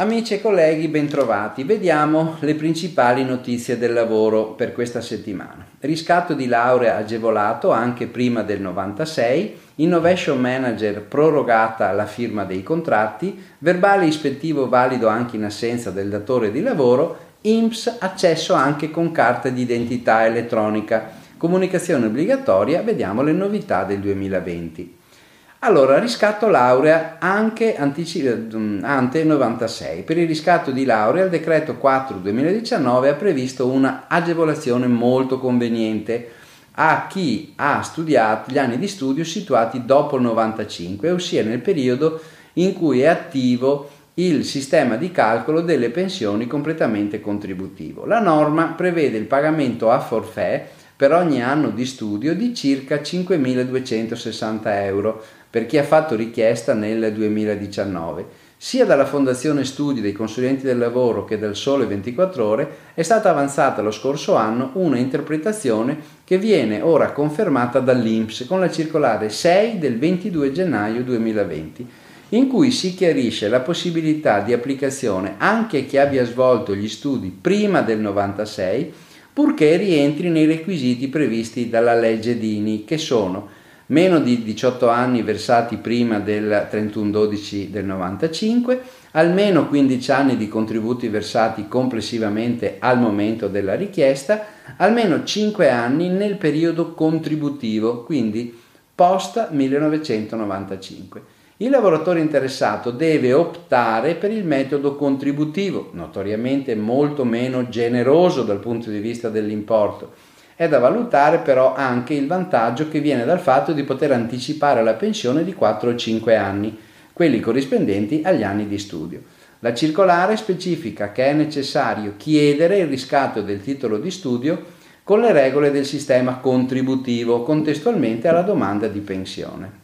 Amici e colleghi, bentrovati. Vediamo le principali notizie del lavoro per questa settimana. Riscatto di laurea agevolato anche prima del 96, Innovation Manager prorogata la firma dei contratti, verbale ispettivo valido anche in assenza del datore di lavoro, IMSS accesso anche con carta di identità elettronica, comunicazione obbligatoria, vediamo le novità del 2020. Allora, riscatto laurea anche mm, ante 96. Per il riscatto di laurea il decreto 4 2019 ha previsto una agevolazione molto conveniente a chi ha studiato gli anni di studio situati dopo il 95, ossia nel periodo in cui è attivo il sistema di calcolo delle pensioni completamente contributivo. La norma prevede il pagamento a forfè per ogni anno di studio di circa 5.260 euro per chi ha fatto richiesta nel 2019. Sia dalla Fondazione Studi dei consulenti del lavoro che dal Sole 24 ore è stata avanzata lo scorso anno una interpretazione che viene ora confermata dall'INPS con la circolare 6 del 22 gennaio 2020 in cui si chiarisce la possibilità di applicazione anche chi abbia svolto gli studi prima del 96 purché rientri nei requisiti previsti dalla legge Dini che sono meno di 18 anni versati prima del 31-12 del 95, almeno 15 anni di contributi versati complessivamente al momento della richiesta, almeno 5 anni nel periodo contributivo, quindi post 1995. Il lavoratore interessato deve optare per il metodo contributivo, notoriamente molto meno generoso dal punto di vista dell'importo, è da valutare però anche il vantaggio che viene dal fatto di poter anticipare la pensione di 4 o 5 anni, quelli corrispondenti agli anni di studio. La circolare specifica che è necessario chiedere il riscatto del titolo di studio con le regole del sistema contributivo contestualmente alla domanda di pensione.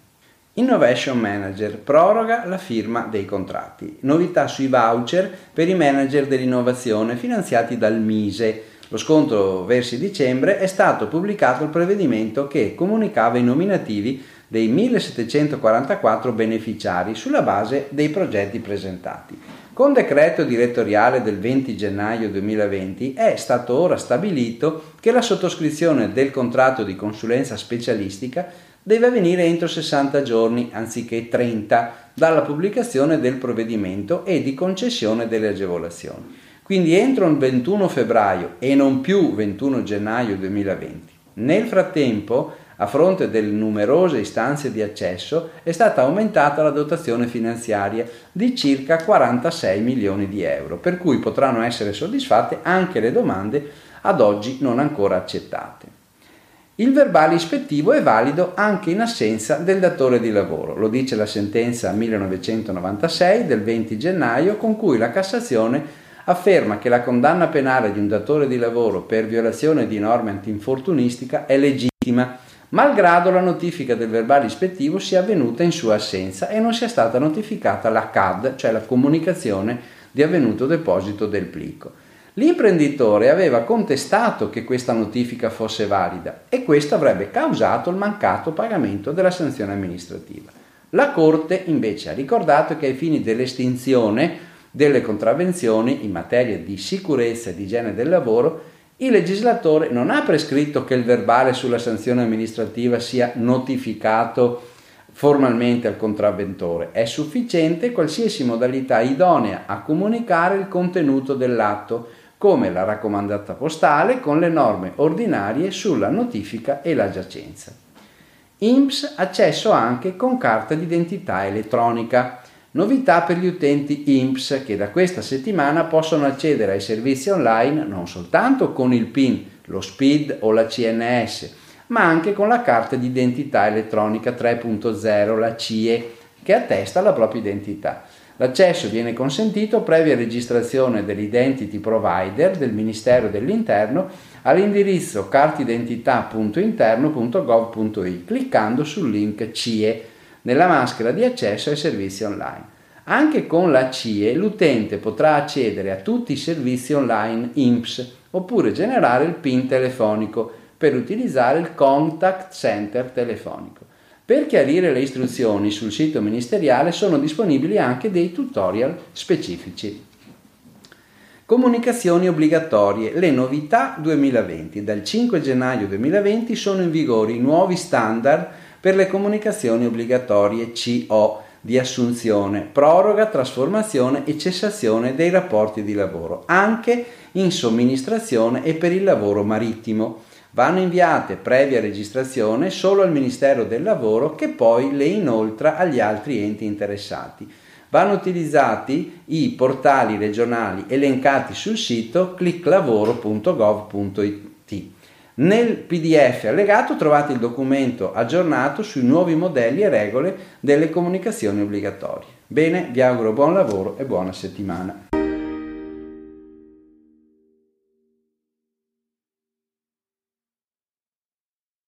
Innovation Manager proroga la firma dei contratti. Novità sui voucher per i manager dell'innovazione finanziati dal Mise lo scontro versi dicembre è stato pubblicato il prevedimento che comunicava i nominativi dei 1744 beneficiari sulla base dei progetti presentati. Con decreto direttoriale del 20 gennaio 2020 è stato ora stabilito che la sottoscrizione del contratto di consulenza specialistica deve avvenire entro 60 giorni anziché 30 dalla pubblicazione del provvedimento e di concessione delle agevolazioni quindi entro il 21 febbraio e non più 21 gennaio 2020. Nel frattempo, a fronte delle numerose istanze di accesso, è stata aumentata la dotazione finanziaria di circa 46 milioni di euro, per cui potranno essere soddisfatte anche le domande ad oggi non ancora accettate. Il verbale ispettivo è valido anche in assenza del datore di lavoro, lo dice la sentenza 1996 del 20 gennaio con cui la Cassazione afferma che la condanna penale di un datore di lavoro per violazione di norme antinfortunistica è legittima, malgrado la notifica del verbale ispettivo sia avvenuta in sua assenza e non sia stata notificata la CAD, cioè la comunicazione di avvenuto deposito del plico. L'imprenditore aveva contestato che questa notifica fosse valida e questo avrebbe causato il mancato pagamento della sanzione amministrativa. La Corte invece ha ricordato che ai fini dell'estinzione delle contravvenzioni in materia di sicurezza e di igiene del lavoro, il legislatore non ha prescritto che il verbale sulla sanzione amministrativa sia notificato formalmente al contravventore. È sufficiente qualsiasi modalità idonea a comunicare il contenuto dell'atto, come la raccomandata postale con le norme ordinarie sulla notifica e la giacenza. IMSS accesso anche con carta d'identità elettronica. Novità per gli utenti IMPS che da questa settimana possono accedere ai servizi online non soltanto con il PIN, lo SPID o la CNS, ma anche con la carta di identità elettronica 3.0, la CIE, che attesta la propria identità. L'accesso viene consentito previa registrazione dell'identity provider del Ministero dell'Interno all'indirizzo cartidentità.interno.gov.it cliccando sul link CIE nella maschera di accesso ai servizi online. Anche con la CIE l'utente potrà accedere a tutti i servizi online IMSS oppure generare il PIN telefonico per utilizzare il contact center telefonico. Per chiarire le istruzioni sul sito ministeriale sono disponibili anche dei tutorial specifici. Comunicazioni obbligatorie. Le novità 2020. Dal 5 gennaio 2020 sono in vigore i nuovi standard per le comunicazioni obbligatorie CO di assunzione, proroga, trasformazione e cessazione dei rapporti di lavoro, anche in somministrazione e per il lavoro marittimo. Vanno inviate previa registrazione solo al Ministero del Lavoro che poi le inoltra agli altri enti interessati vanno utilizzati i portali regionali elencati sul sito clicklavoro.gov.it. Nel PDF allegato trovate il documento aggiornato sui nuovi modelli e regole delle comunicazioni obbligatorie. Bene, vi auguro buon lavoro e buona settimana.